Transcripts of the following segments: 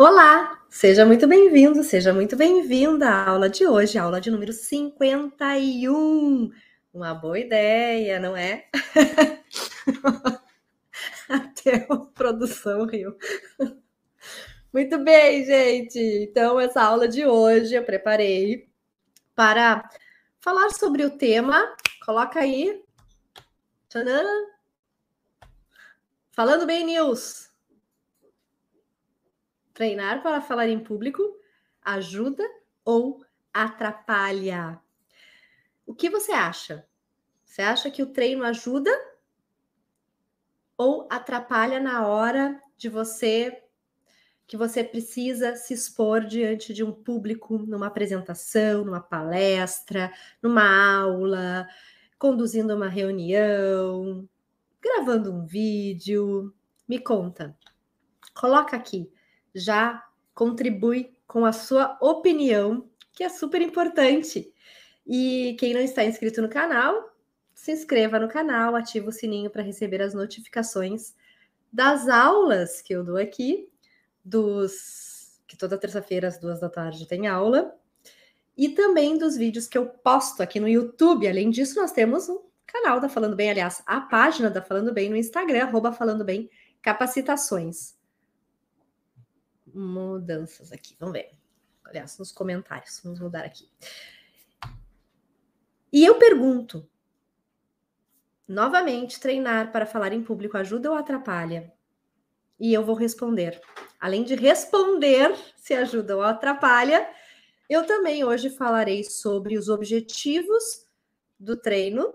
Olá, seja muito bem-vindo, seja muito bem-vinda à aula de hoje, aula de número 51. Uma boa ideia, não é? Até a produção riu. Muito bem, gente. Então, essa aula de hoje eu preparei para falar sobre o tema. Coloca aí. Tcharam. Falando bem, News. Treinar para falar em público ajuda ou atrapalha? O que você acha? Você acha que o treino ajuda ou atrapalha na hora de você que você precisa se expor diante de um público numa apresentação, numa palestra, numa aula, conduzindo uma reunião, gravando um vídeo? Me conta. Coloca aqui já contribui com a sua opinião, que é super importante. E quem não está inscrito no canal, se inscreva no canal, ativa o sininho para receber as notificações das aulas que eu dou aqui, dos que toda terça-feira às duas da tarde tem aula, e também dos vídeos que eu posto aqui no YouTube. Além disso, nós temos um canal da Falando Bem, aliás, a página da Falando Bem no Instagram, arroba Falando Bem Capacitações mudanças aqui. Vamos ver. Aliás, nos comentários. Vamos mudar aqui. E eu pergunto: novamente, treinar para falar em público ajuda ou atrapalha? E eu vou responder. Além de responder se ajuda ou atrapalha, eu também hoje falarei sobre os objetivos do treino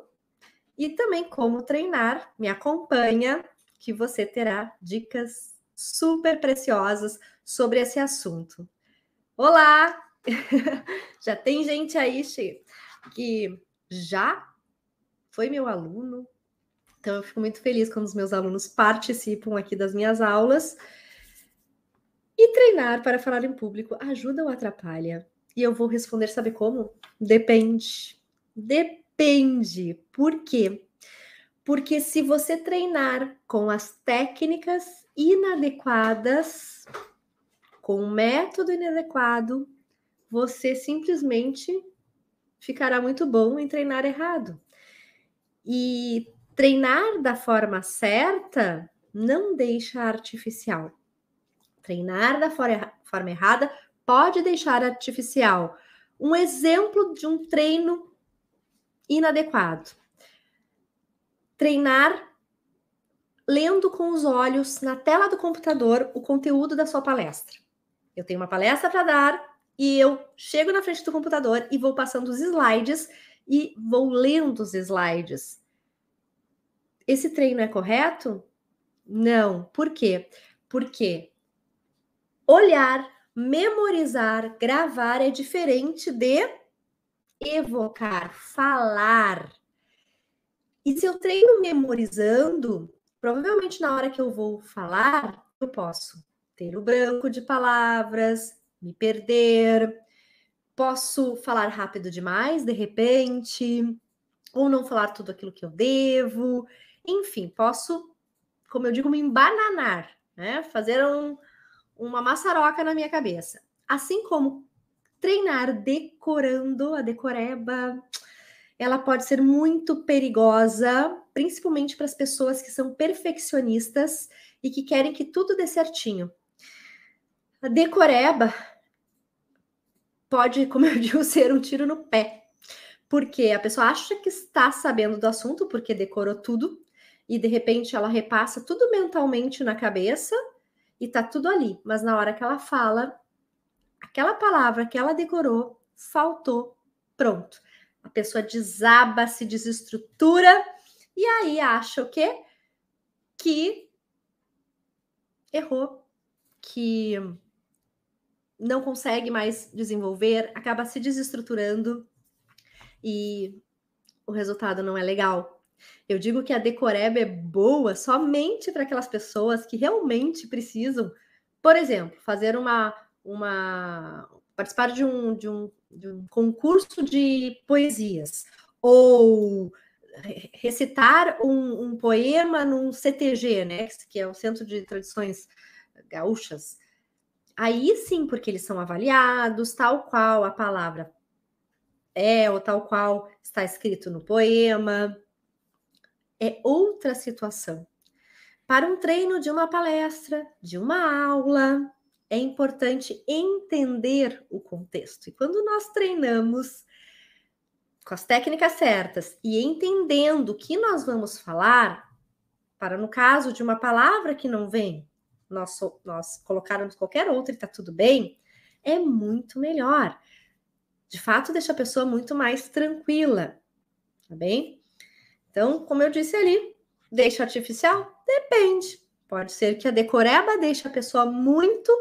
e também como treinar. Me acompanha, que você terá dicas super preciosas sobre esse assunto. Olá! já tem gente aí que já foi meu aluno, então eu fico muito feliz quando os meus alunos participam aqui das minhas aulas. E treinar para falar em público ajuda ou atrapalha? E eu vou responder, sabe como? Depende. Depende. Por quê? Porque se você treinar com as técnicas inadequadas, com um método inadequado, você simplesmente ficará muito bom em treinar errado. E treinar da forma certa não deixa artificial. Treinar da forma errada pode deixar artificial. Um exemplo de um treino inadequado. Treinar lendo com os olhos na tela do computador o conteúdo da sua palestra. Eu tenho uma palestra para dar e eu chego na frente do computador e vou passando os slides e vou lendo os slides. Esse treino é correto? Não. Por quê? Porque olhar, memorizar, gravar é diferente de evocar, falar. E se eu treino memorizando, provavelmente na hora que eu vou falar, eu posso ter o branco de palavras, me perder, posso falar rápido demais, de repente, ou não falar tudo aquilo que eu devo, enfim, posso, como eu digo, me embananar, né? Fazer um, uma maçaroca na minha cabeça. Assim como treinar decorando a decoreba, ela pode ser muito perigosa, principalmente para as pessoas que são perfeccionistas e que querem que tudo dê certinho. A decoreba pode, como eu digo, ser um tiro no pé, porque a pessoa acha que está sabendo do assunto, porque decorou tudo, e de repente ela repassa tudo mentalmente na cabeça e tá tudo ali, mas na hora que ela fala, aquela palavra que ela decorou faltou, pronto. Pessoa desaba, se desestrutura e aí acha o quê? Que errou, que não consegue mais desenvolver, acaba se desestruturando e o resultado não é legal. Eu digo que a Decoreba é boa somente para aquelas pessoas que realmente precisam, por exemplo, fazer uma, uma participar de um, de um, de um concurso de poesias ou recitar um, um, poema num CTG, né, que é o Centro de Tradições Gaúchas aí sim, porque eles são avaliados, tal qual a palavra é, ou tal qual está escrito no poema. É outra situação. Para um treino de uma palestra, de uma aula, é importante entender o contexto. E quando nós treinamos com as técnicas certas e entendendo o que nós vamos falar, para no caso de uma palavra que não vem, nós, nós colocarmos qualquer outra e está tudo bem, é muito melhor. De fato, deixa a pessoa muito mais tranquila, tá bem? Então, como eu disse ali, deixa artificial? Depende. Pode ser que a decoreba deixe a pessoa muito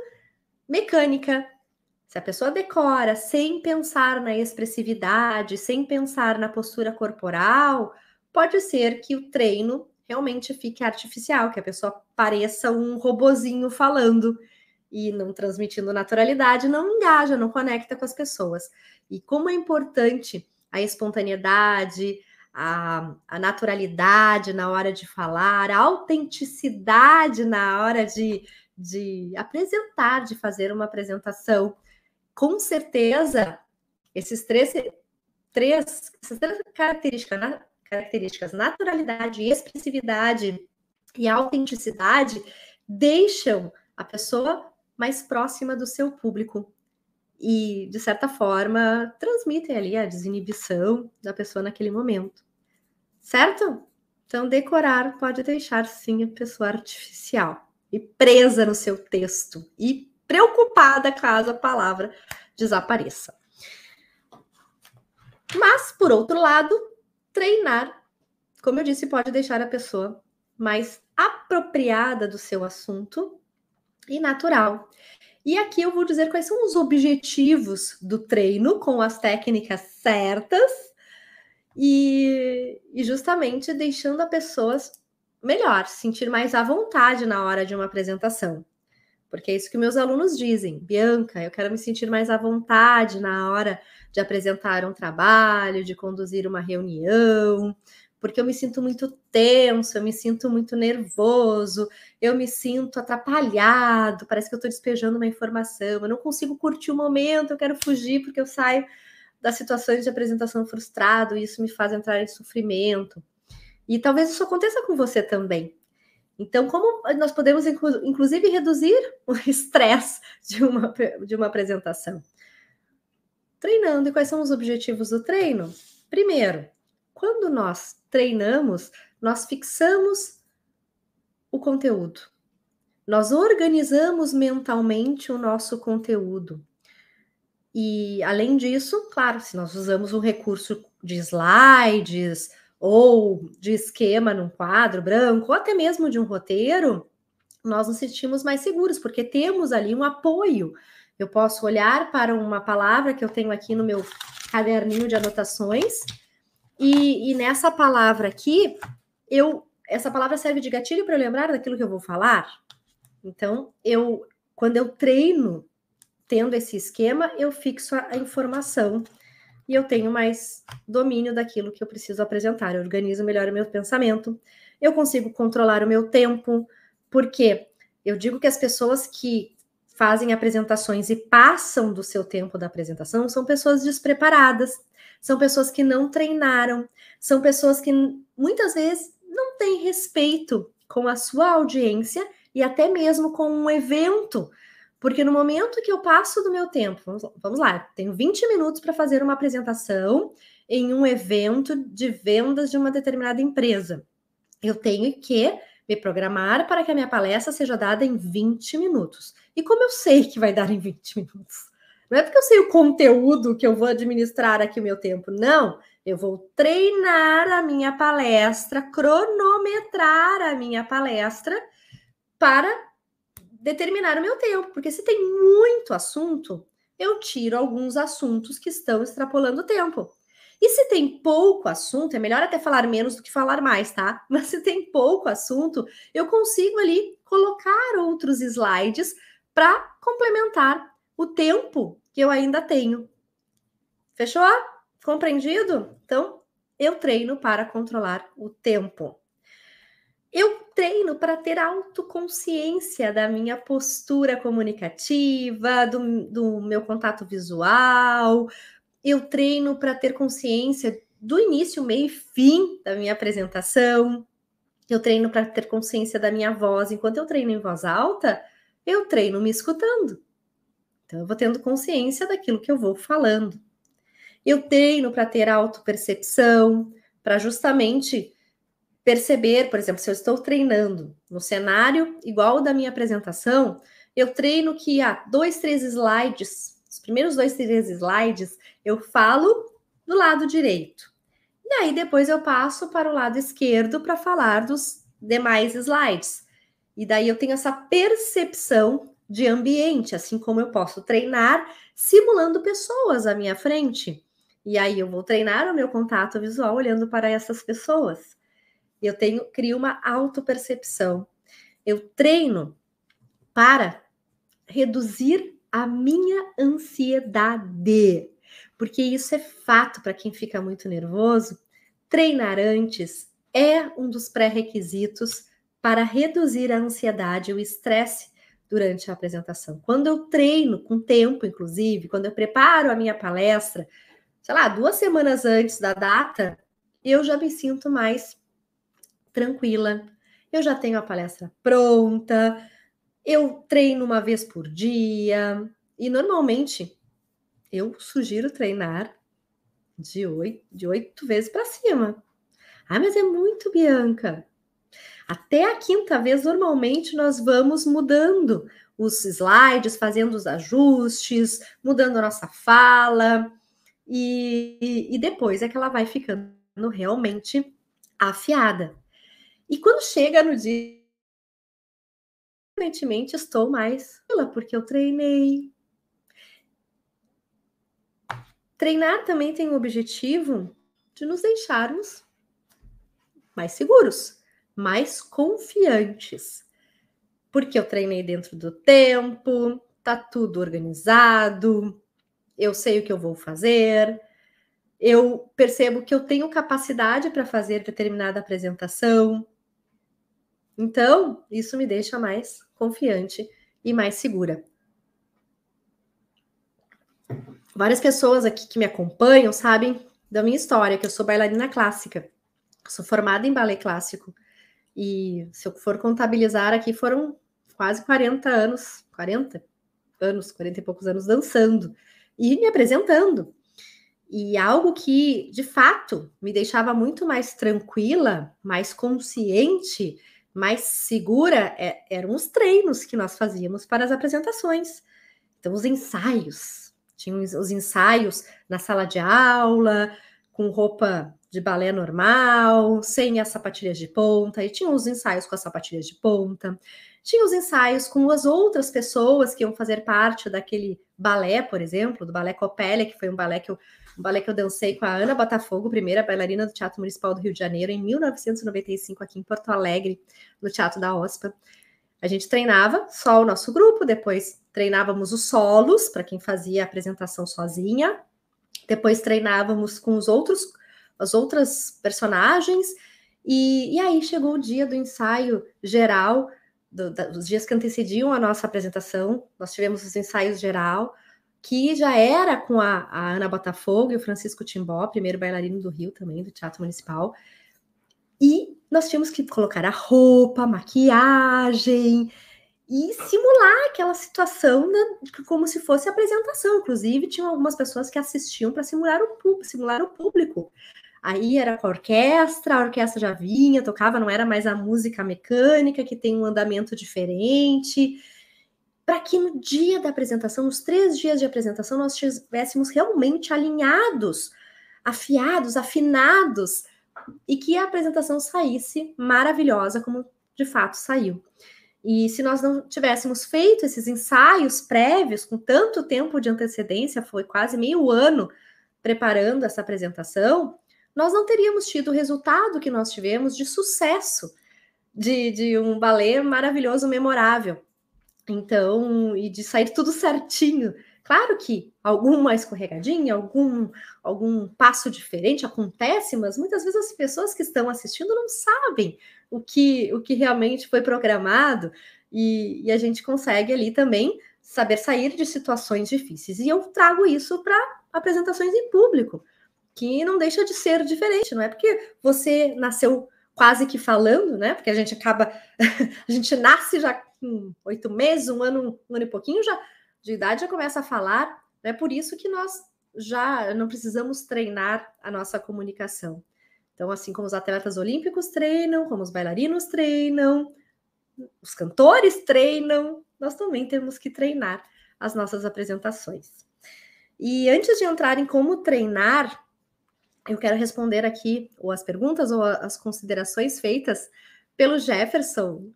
mecânica. Se a pessoa decora sem pensar na expressividade, sem pensar na postura corporal, pode ser que o treino realmente fique artificial, que a pessoa pareça um robozinho falando e não transmitindo naturalidade, não engaja, não conecta com as pessoas. E como é importante a espontaneidade, a, a naturalidade na hora de falar, a autenticidade na hora de, de apresentar, de fazer uma apresentação. Com certeza, esses três, três, essas três características, características, naturalidade, expressividade e autenticidade, deixam a pessoa mais próxima do seu público e, de certa forma, transmitem ali a desinibição da pessoa naquele momento. Certo? Então, decorar pode deixar sim a pessoa artificial e presa no seu texto e preocupada caso a palavra desapareça. Mas, por outro lado, treinar, como eu disse, pode deixar a pessoa mais apropriada do seu assunto e natural. E aqui eu vou dizer quais são os objetivos do treino com as técnicas certas e, e justamente deixando a pessoa melhor, sentir mais à vontade na hora de uma apresentação. Porque é isso que meus alunos dizem. Bianca, eu quero me sentir mais à vontade na hora de apresentar um trabalho, de conduzir uma reunião, porque eu me sinto muito tenso, eu me sinto muito nervoso, eu me sinto atrapalhado, parece que eu estou despejando uma informação, eu não consigo curtir o momento, eu quero fugir porque eu saio das situações de apresentação frustrado e isso me faz entrar em sofrimento. E talvez isso aconteça com você também. Então, como nós podemos, inclusive, reduzir o estresse de uma, de uma apresentação? Treinando. E quais são os objetivos do treino? Primeiro, quando nós treinamos, nós fixamos o conteúdo. Nós organizamos mentalmente o nosso conteúdo. E além disso, claro, se nós usamos um recurso de slides ou de esquema num quadro branco, ou até mesmo de um roteiro, nós nos sentimos mais seguros, porque temos ali um apoio. Eu posso olhar para uma palavra que eu tenho aqui no meu caderninho de anotações e, e nessa palavra aqui, eu essa palavra serve de gatilho para eu lembrar daquilo que eu vou falar. Então, eu quando eu treino tendo esse esquema, eu fixo a, a informação e eu tenho mais domínio daquilo que eu preciso apresentar. Eu organizo melhor o meu pensamento, eu consigo controlar o meu tempo, porque eu digo que as pessoas que fazem apresentações e passam do seu tempo da apresentação são pessoas despreparadas, são pessoas que não treinaram, são pessoas que muitas vezes não têm respeito com a sua audiência e até mesmo com um evento. Porque no momento que eu passo do meu tempo, vamos, vamos lá, tenho 20 minutos para fazer uma apresentação em um evento de vendas de uma determinada empresa. Eu tenho que me programar para que a minha palestra seja dada em 20 minutos. E como eu sei que vai dar em 20 minutos? Não é porque eu sei o conteúdo que eu vou administrar aqui o meu tempo, não. Eu vou treinar a minha palestra, cronometrar a minha palestra para determinar o meu tempo, porque se tem muito assunto, eu tiro alguns assuntos que estão extrapolando o tempo. E se tem pouco assunto, é melhor até falar menos do que falar mais, tá? Mas se tem pouco assunto, eu consigo ali colocar outros slides para complementar o tempo que eu ainda tenho. Fechou? Compreendido? Então, eu treino para controlar o tempo. Eu treino para ter autoconsciência da minha postura comunicativa, do, do meu contato visual. Eu treino para ter consciência do início, meio e fim da minha apresentação. Eu treino para ter consciência da minha voz. Enquanto eu treino em voz alta, eu treino me escutando. Então, eu vou tendo consciência daquilo que eu vou falando. Eu treino para ter autopercepção, para justamente perceber, por exemplo, se eu estou treinando no cenário igual ao da minha apresentação, eu treino que há dois, três slides, os primeiros dois, três slides, eu falo do lado direito. E aí depois eu passo para o lado esquerdo para falar dos demais slides. E daí eu tenho essa percepção de ambiente, assim como eu posso treinar simulando pessoas à minha frente. E aí eu vou treinar o meu contato visual olhando para essas pessoas. Eu tenho crio uma autopercepção. Eu treino para reduzir a minha ansiedade. Porque isso é fato para quem fica muito nervoso. Treinar antes é um dos pré-requisitos para reduzir a ansiedade e o estresse durante a apresentação. Quando eu treino com tempo, inclusive, quando eu preparo a minha palestra, sei lá, duas semanas antes da data, eu já me sinto mais tranquila. Eu já tenho a palestra pronta, eu treino uma vez por dia, e normalmente eu sugiro treinar de oito, de oito vezes para cima. Ah, mas é muito, Bianca. Até a quinta vez, normalmente, nós vamos mudando os slides, fazendo os ajustes, mudando a nossa fala, e, e depois é que ela vai ficando realmente afiada. E quando chega no dia, aparentemente estou mais porque eu treinei. Treinar também tem o objetivo de nos deixarmos mais seguros, mais confiantes. Porque eu treinei dentro do tempo, tá tudo organizado, eu sei o que eu vou fazer, eu percebo que eu tenho capacidade para fazer determinada apresentação, então, isso me deixa mais confiante e mais segura. Várias pessoas aqui que me acompanham sabem da minha história, que eu sou bailarina clássica. sou formada em balé clássico. E se eu for contabilizar aqui, foram quase 40 anos, 40 anos, 40 e poucos anos dançando e me apresentando. E algo que, de fato, me deixava muito mais tranquila, mais consciente mais segura é, eram os treinos que nós fazíamos para as apresentações. Então, os ensaios. Tinham os ensaios na sala de aula, com roupa de balé normal, sem as sapatilhas de ponta, e tinha os ensaios com as sapatilhas de ponta. Tinha os ensaios com as outras pessoas que iam fazer parte daquele balé, por exemplo, do balé Copélia, que foi um balé que eu um balé que eu dancei com a Ana Botafogo, primeira bailarina do Teatro Municipal do Rio de Janeiro, em 1995, aqui em Porto Alegre, no Teatro da OSPA. A gente treinava só o nosso grupo, depois treinávamos os solos, para quem fazia a apresentação sozinha, depois treinávamos com os outros, as outras personagens, e, e aí chegou o dia do ensaio geral, do, da, os dias que antecediam a nossa apresentação, nós tivemos os ensaios geral, que já era com a, a, Ana Botafogo e o Francisco Timbó, primeiro bailarino do Rio também, do Teatro Municipal. E nós tínhamos que colocar a roupa, a maquiagem e simular aquela situação como se fosse apresentação. Inclusive, tinham algumas pessoas que assistiam para simular o, simular o público. Aí era com a orquestra, a orquestra já vinha, tocava, não era mais a música mecânica, que tem um andamento diferente para que no dia da apresentação, nos três dias de apresentação, nós estivéssemos realmente alinhados, afiados, afinados, e que a apresentação saísse maravilhosa, como de fato saiu. E se nós não tivéssemos feito esses ensaios prévios com tanto tempo de antecedência, foi quase meio ano preparando essa apresentação, nós não teríamos tido o resultado que nós tivemos de sucesso, de, de um balé maravilhoso, memorável. Então, e de sair tudo certinho, Claro que alguma escorregadinha, algum, algum passo diferente acontece, mas muitas vezes as pessoas que estão assistindo não sabem o que, o que realmente foi programado e, e a gente consegue ali também saber sair de situações difíceis. E eu trago isso para apresentações em público, que não deixa de ser diferente, não é porque você nasceu quase que falando, né? Porque a gente acaba, a gente nasce já com oito meses, um ano, um ano e pouquinho já de idade já começa a falar. É né? por isso que nós já não precisamos treinar a nossa comunicação. Então, assim como os atletas olímpicos treinam, como os bailarinos treinam, os cantores treinam, nós também temos que treinar as nossas apresentações. E antes de entrar em como treinar, eu quero responder aqui ou as perguntas ou as considerações feitas pelo Jefferson.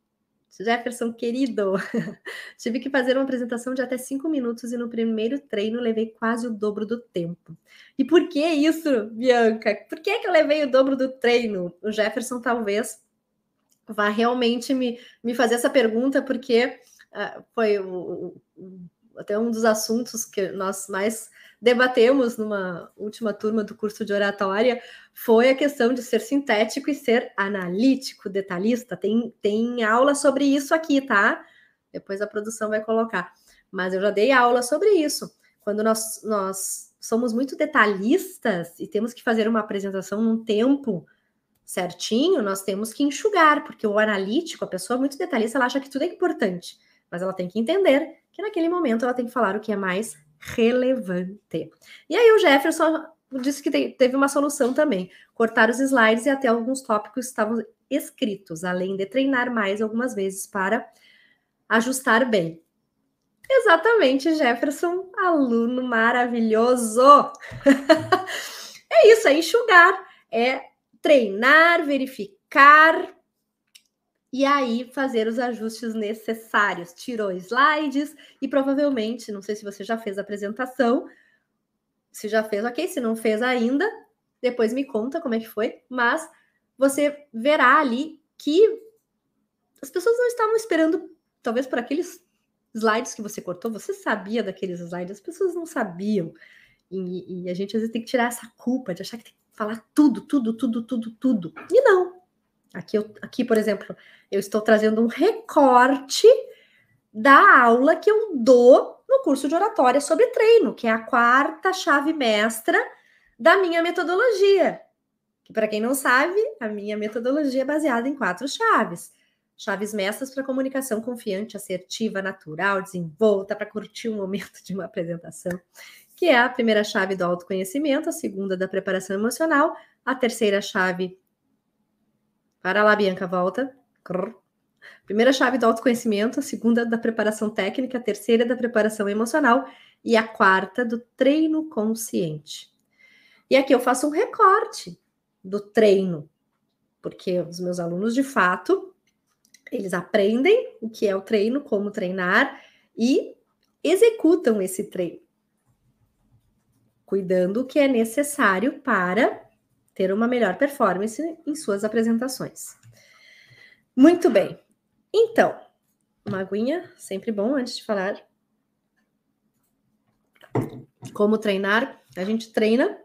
Jefferson, querido, tive que fazer uma apresentação de até cinco minutos e no primeiro treino levei quase o dobro do tempo. E por que isso, Bianca? Por que, que eu levei o dobro do treino? O Jefferson talvez vá realmente me, me fazer essa pergunta, porque uh, foi o, o, até um dos assuntos que nós mais debatemos numa última turma do curso de oratória foi a questão de ser sintético e ser analítico, detalhista. Tem, tem aula sobre isso aqui, tá? Depois a produção vai colocar. Mas eu já dei aula sobre isso. Quando nós, nós somos muito detalhistas e temos que fazer uma apresentação num tempo certinho, nós temos que enxugar, porque o analítico, a pessoa muito detalhista, ela acha que tudo é importante, mas ela tem que entender que naquele momento ela tem que falar o que é mais relevante. E aí o Jefferson disse que teve uma solução também: cortar os slides e até alguns tópicos estavam escritos, além de treinar mais algumas vezes para ajustar bem. Exatamente, Jefferson, aluno maravilhoso. é isso, é enxugar, é treinar, verificar, e aí fazer os ajustes necessários. Tirou slides e provavelmente, não sei se você já fez a apresentação, se já fez, ok. Se não fez ainda, depois me conta como é que foi, mas você verá ali que as pessoas não estavam esperando, talvez por aqueles slides que você cortou, você sabia daqueles slides, as pessoas não sabiam. E, e, a gente às vezes tem que tirar essa culpa de achar que tem que falar tudo, tudo, tudo, tudo, tudo. E não. Aqui, eu, aqui, por exemplo, eu estou trazendo um recorte da aula que eu dou no curso de oratória sobre treino, que é a quarta chave mestra da minha metodologia. Que, para quem não sabe, a minha metodologia é baseada em quatro chaves. Chaves mestras para comunicação confiante, assertiva, natural, desenvolta, para curtir o momento de uma apresentação, que é a primeira chave do autoconhecimento, a segunda da preparação emocional, a terceira chave para lá, Bianca, volta. Primeira chave do autoconhecimento, a segunda da preparação técnica, a terceira da preparação emocional e a quarta do treino consciente. E aqui eu faço um recorte do treino, porque os meus alunos, de fato, eles aprendem o que é o treino, como treinar e executam esse treino, cuidando o que é necessário para ter uma melhor performance em suas apresentações. Muito bem. Então, uma aguinha, sempre bom antes de falar. Como treinar? A gente treina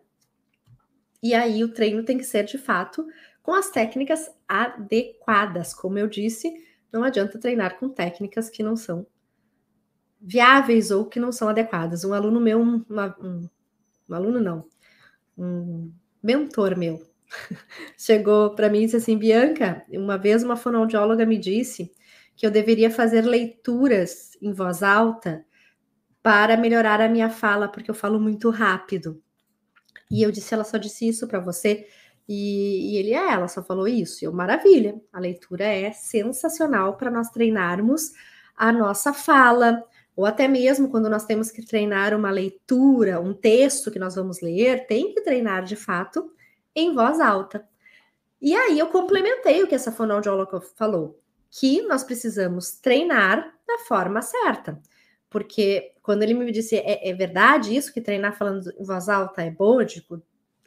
e aí o treino tem que ser de fato com as técnicas adequadas. Como eu disse, não adianta treinar com técnicas que não são viáveis ou que não são adequadas. Um aluno meu, uma, um, um aluno não, um mentor meu, chegou para mim e disse assim: Bianca, uma vez uma fonoaudióloga me disse que eu deveria fazer leituras em voz alta para melhorar a minha fala, porque eu falo muito rápido. E eu disse: ela só disse isso para você? E, e, ele é, ela só falou isso. Eu, maravilha, a leitura é sensacional para nós treinarmos a nossa fala, ou até mesmo quando nós temos que treinar uma leitura, um texto que nós vamos ler, tem que treinar de fato em voz alta. E aí eu complementei o que essa fonoaudióloga falou, que nós precisamos treinar da forma certa. Porque quando ele me disse, é, é verdade isso que treinar falando em voz alta é bom? Eu digo,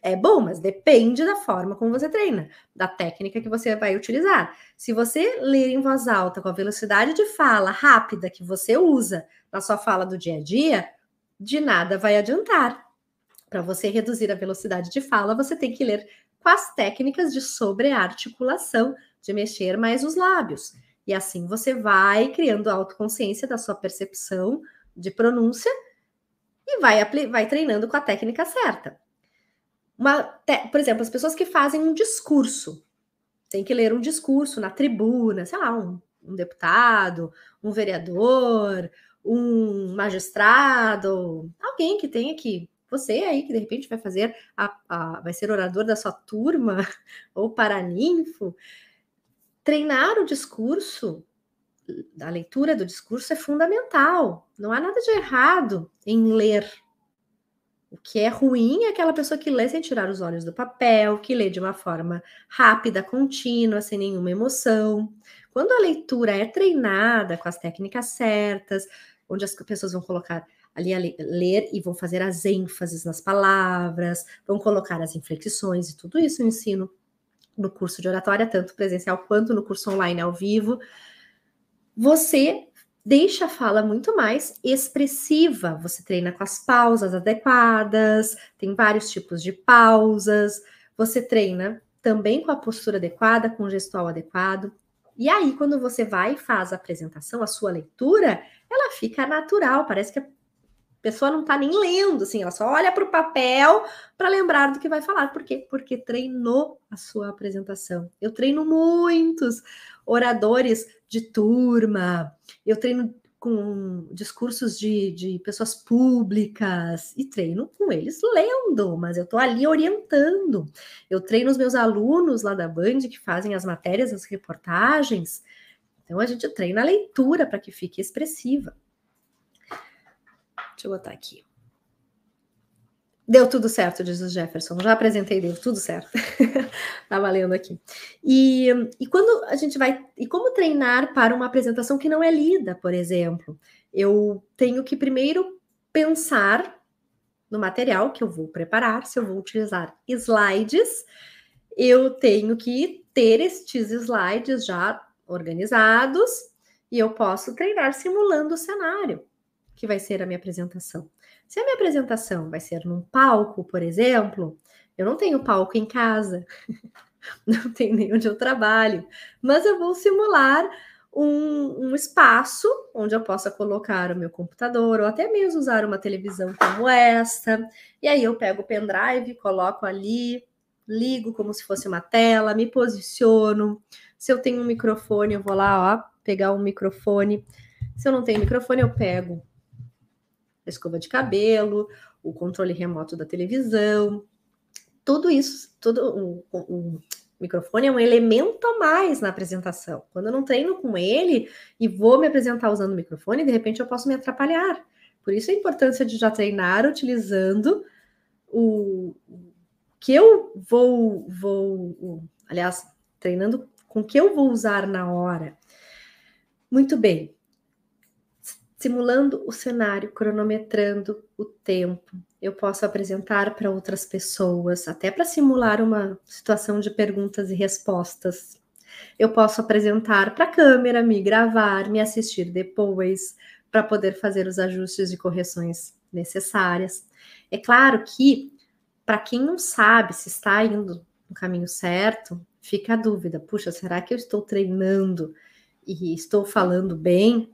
é bom, mas depende da forma como você treina, da técnica que você vai utilizar. Se você ler em voz alta com a velocidade de fala rápida que você usa na sua fala do dia a dia, de nada vai adiantar. Para você reduzir a velocidade de fala, você tem que ler com as técnicas de sobrearticulação, de mexer mais os lábios. E assim você vai criando autoconsciência da sua percepção de pronúncia e vai, vai treinando com a técnica certa. Uma, por exemplo, as pessoas que fazem um discurso, tem que ler um discurso na tribuna, sei lá, um, um deputado, um vereador, um magistrado, alguém que tenha que você aí que de repente vai fazer a, a, vai ser orador da sua turma ou paraninfo, treinar o discurso, a leitura do discurso é fundamental. Não há nada de errado em ler. O que é ruim é aquela pessoa que lê sem tirar os olhos do papel, que lê de uma forma rápida, contínua, sem nenhuma emoção. Quando a leitura é treinada com as técnicas certas, onde as pessoas vão colocar ali a ler e vão fazer as ênfases nas palavras, vão colocar as inflexões e tudo isso eu ensino no curso de oratória, tanto presencial quanto no curso online ao vivo. Você deixa a fala muito mais expressiva. Você treina com as pausas adequadas, tem vários tipos de pausas. Você treina também com a postura adequada, com o gestual adequado. E aí, quando você vai e faz a apresentação, a sua leitura, ela fica natural, parece que a pessoa não está nem lendo, assim, ela só olha para o papel para lembrar do que vai falar. Por quê? Porque treinou a sua apresentação. Eu treino muitos oradores de turma, eu treino com discursos de, de pessoas públicas e treino com eles lendo, mas eu estou ali orientando. Eu treino os meus alunos lá da Band que fazem as matérias, as reportagens. Então a gente treina a leitura para que fique expressiva. Deixa eu botar aqui. Deu tudo certo, diz o Jefferson. Já apresentei, deu tudo certo. tá valendo aqui. E, e quando a gente vai. E como treinar para uma apresentação que não é lida, por exemplo? Eu tenho que primeiro pensar no material que eu vou preparar, se eu vou utilizar slides, eu tenho que ter estes slides já organizados e eu posso treinar simulando o cenário que vai ser a minha apresentação. Se a minha apresentação vai ser num palco, por exemplo, eu não tenho palco em casa, não tenho nem onde eu trabalho, mas eu vou simular um, um, espaço onde eu possa colocar o meu computador ou até mesmo usar uma televisão como esta. E aí eu pego o pendrive, coloco ali, ligo como se fosse uma tela, me posiciono. Se eu tenho um microfone, eu vou lá, ó, pegar um microfone. Se eu não tenho microfone, eu pego a escova de cabelo, o controle remoto da televisão, tudo isso, tudo o, o, microfone é um elemento a mais na apresentação. Quando eu não treino com ele e vou me apresentar usando o microfone, de repente eu posso me atrapalhar. Por isso a importância de já treinar utilizando o que eu vou, vou, aliás, treinando com o que eu vou usar na hora. Muito bem simulando o cenário, cronometrando o tempo. Eu posso apresentar para outras pessoas, até para simular uma situação de perguntas e respostas. Eu posso apresentar para a câmera, me gravar, me assistir depois, para poder fazer os ajustes e correções necessárias. É claro que, para quem não sabe se está indo no caminho certo, fica a dúvida: puxa, será que eu estou treinando e estou falando bem?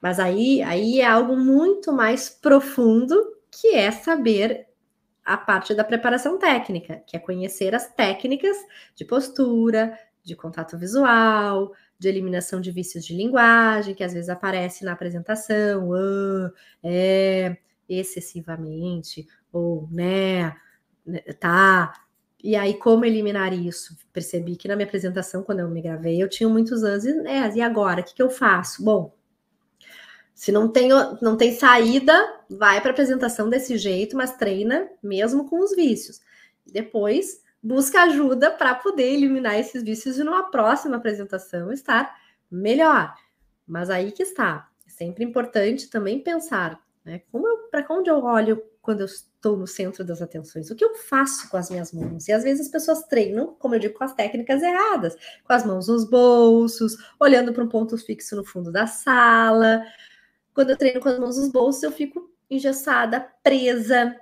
Mas aí, aí é algo muito mais profundo, que é saber a parte da preparação técnica, que é conhecer as técnicas de postura, de contato visual, de eliminação de vícios de linguagem, que às vezes aparece na apresentação, ah, é, excessivamente, ou né, né, tá. E aí, como eliminar isso? Percebi que na minha apresentação, quando eu me gravei, eu tinha muitos anos, e, né, e agora? O que, que eu faço? Bom, se não tem, não tem saída, vai para apresentação desse jeito, mas treina mesmo com os vícios. Depois, busca ajuda para poder eliminar esses vícios e numa próxima apresentação estar melhor. Mas aí que está. É sempre importante também pensar, né? Para onde eu olho quando eu estou no centro das atenções? O que eu faço com as minhas mãos? E às vezes as pessoas treinam, como eu digo, com as técnicas erradas, com as mãos nos bolsos, olhando para um ponto fixo no fundo da sala, quando eu treino com as mãos nos bolsos, eu fico engessada, presa,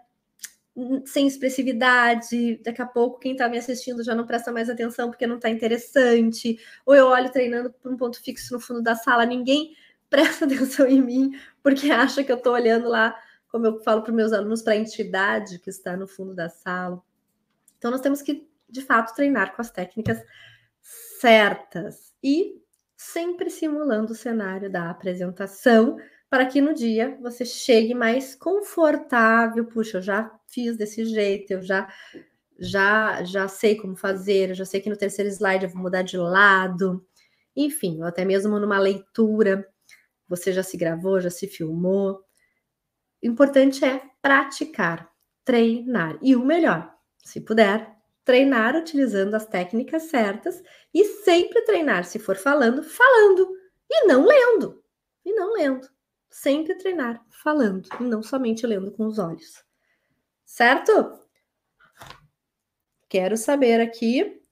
sem expressividade. Daqui a pouco, quem está me assistindo já não presta mais atenção porque não está interessante. Ou eu olho treinando por um ponto fixo no fundo da sala, ninguém presta atenção em mim porque acha que eu estou olhando lá, como eu falo para meus alunos, para a entidade que está no fundo da sala. Então, nós temos que, de fato, treinar com as técnicas certas e sempre simulando o cenário da apresentação para que no dia você chegue mais confortável. Puxa, eu já fiz desse jeito, eu já já já sei como fazer, eu já sei que no terceiro slide eu vou mudar de lado. Enfim, ou até mesmo numa leitura, você já se gravou, já se filmou. O importante é praticar, treinar. E o melhor, se puder, treinar utilizando as técnicas certas e sempre treinar, se for falando, falando e não lendo. E não lendo sempre treinar falando e não somente lendo com os olhos. Certo? Quero saber aqui.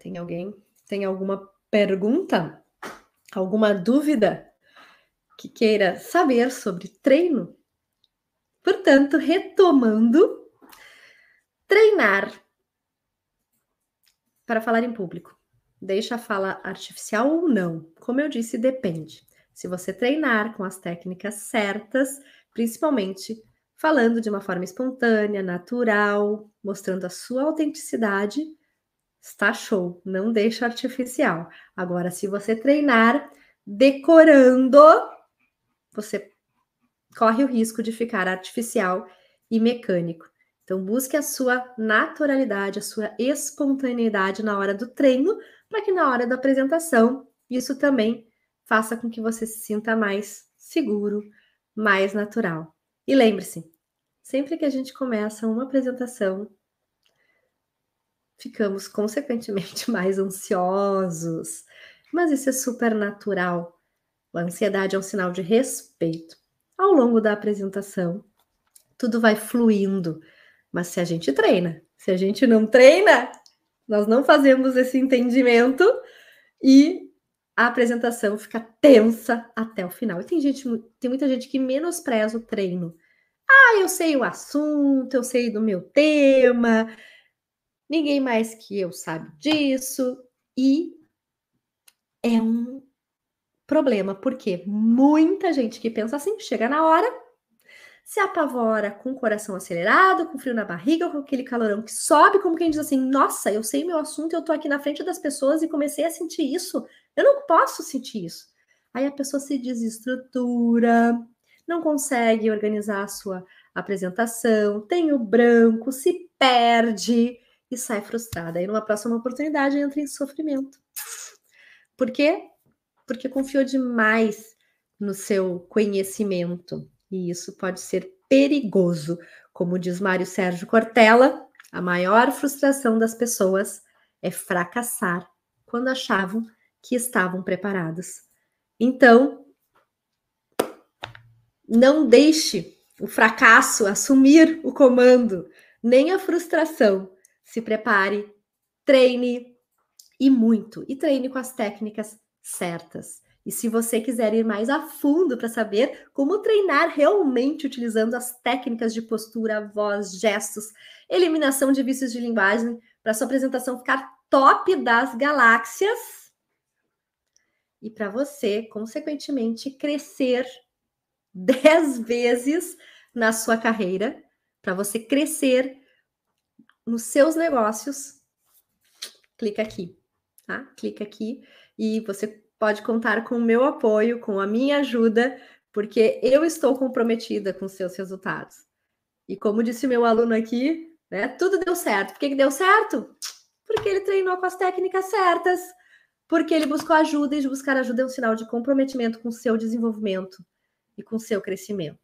Tem alguém? Tem alguma pergunta? Alguma dúvida que queira saber sobre treino? Portanto, retomando, treinar para falar em público. Deixa a fala artificial ou não? Como eu disse, depende. Se você treinar com as técnicas certas, principalmente falando de uma forma espontânea, natural, mostrando a sua autenticidade, está show, não deixa artificial. Agora, se você treinar decorando, você corre o risco de ficar artificial e mecânico. Então, busque a sua naturalidade, a sua espontaneidade na hora do treino, para que na hora da apresentação isso também faça com que você se sinta mais seguro, mais natural. E lembre-se, sempre que a gente começa uma apresentação, ficamos consequentemente mais ansiosos. Mas isso é super natural. A ansiedade é um sinal de respeito. Ao longo da apresentação, tudo vai fluindo. Mas se a gente treina, se a gente não treina, nós não fazemos esse entendimento e a apresentação fica tensa até o final. E tem gente, tem muita gente que menospreza o treino. Ah, eu sei o assunto, eu sei do meu tema, ninguém mais que eu sabe disso. E é um problema, porque muita gente que pensa assim, chega na hora, se apavora com o coração acelerado, com frio na barriga, com aquele calorão que sobe, como quem diz assim: Nossa, eu sei meu assunto, eu tô aqui na frente das pessoas e comecei a sentir isso. Eu não posso sentir isso. Aí a pessoa se desestrutura, não consegue organizar a sua apresentação, tem o branco, se perde e sai frustrada. Aí numa próxima oportunidade entra em sofrimento. Por quê? Porque confiou demais no seu conhecimento. E isso pode ser perigoso. Como diz Mário Sérgio Cortella, a maior frustração das pessoas é fracassar quando achavam que estavam preparadas. Então, não deixe o fracasso assumir o comando, nem a frustração. Se prepare, treine e muito, e treine com as técnicas certas. E se você quiser ir mais a fundo para saber como treinar realmente utilizando as técnicas de postura, voz, gestos, eliminação de vícios de linguagem, para sua apresentação ficar top das galáxias, e para você, consequentemente, crescer 10 vezes na sua carreira, para você crescer nos seus negócios, clica aqui, tá? Clica aqui e você pode contar com o meu apoio, com a minha ajuda, porque eu estou comprometida com seus resultados. E como disse meu aluno aqui, né, tudo deu certo. Por que, que deu certo? Porque ele treinou com as técnicas certas, porque ele buscou ajuda e buscar ajuda é um sinal de comprometimento com o seu desenvolvimento e com o seu crescimento.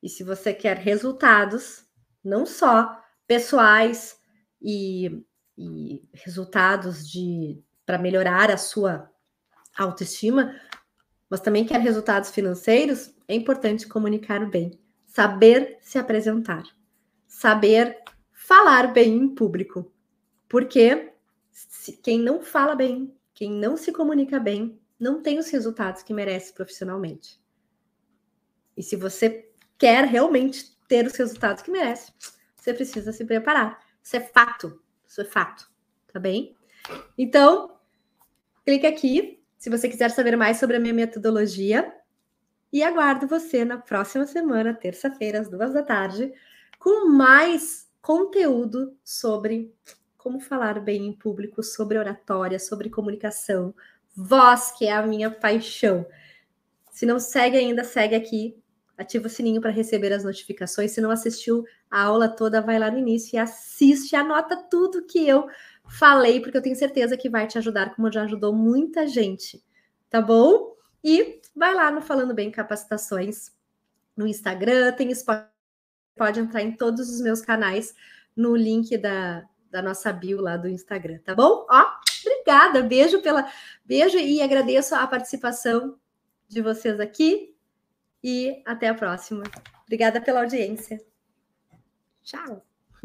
E se você quer resultados, não só pessoais e, e resultados de para melhorar a sua autoestima, mas também quer resultados financeiros, é importante comunicar bem, saber se apresentar, saber falar bem em público. Porque quem não fala bem, quem não se comunica bem, não tem os resultados que merece profissionalmente. E se você quer realmente ter os resultados que merece, você precisa se preparar. Isso é fato. Isso é fato. Tá bem? Então, clique aqui se você quiser saber mais sobre a minha metodologia. E aguardo você na próxima semana, terça-feira, às duas da tarde, com mais conteúdo sobre como falar bem em público, sobre oratória, sobre comunicação, voz, que é a minha paixão. Se não segue ainda, segue aqui, ativa o sininho para receber as notificações. Se não assistiu a aula toda, vai lá no início e assiste, anota tudo que eu falei, porque eu tenho certeza que vai te ajudar, como já ajudou muita gente, tá bom? E vai lá no Falando Bem Capacitações no Instagram, tem Spotify, pode entrar em todos os meus canais no link da, da nossa bio lá do Instagram, tá bom? Ó, obrigada, beijo pela beijo e agradeço a participação de vocês aqui e até a próxima. Obrigada pela audiência. Tchau.